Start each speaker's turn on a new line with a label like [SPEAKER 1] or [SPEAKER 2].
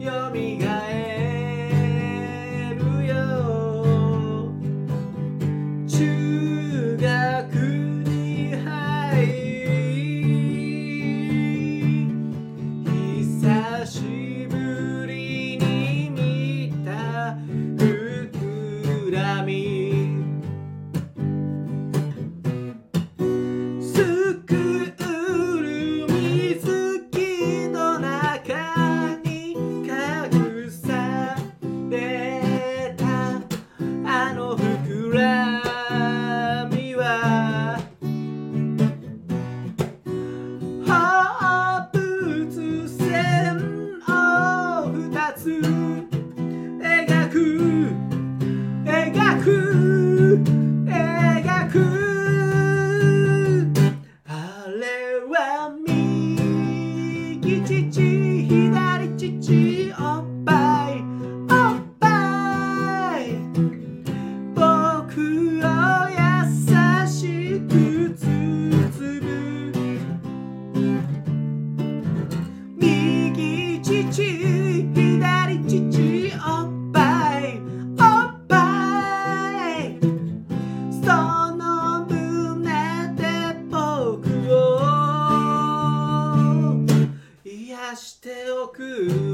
[SPEAKER 1] yummy. ハープツ線をたつ僕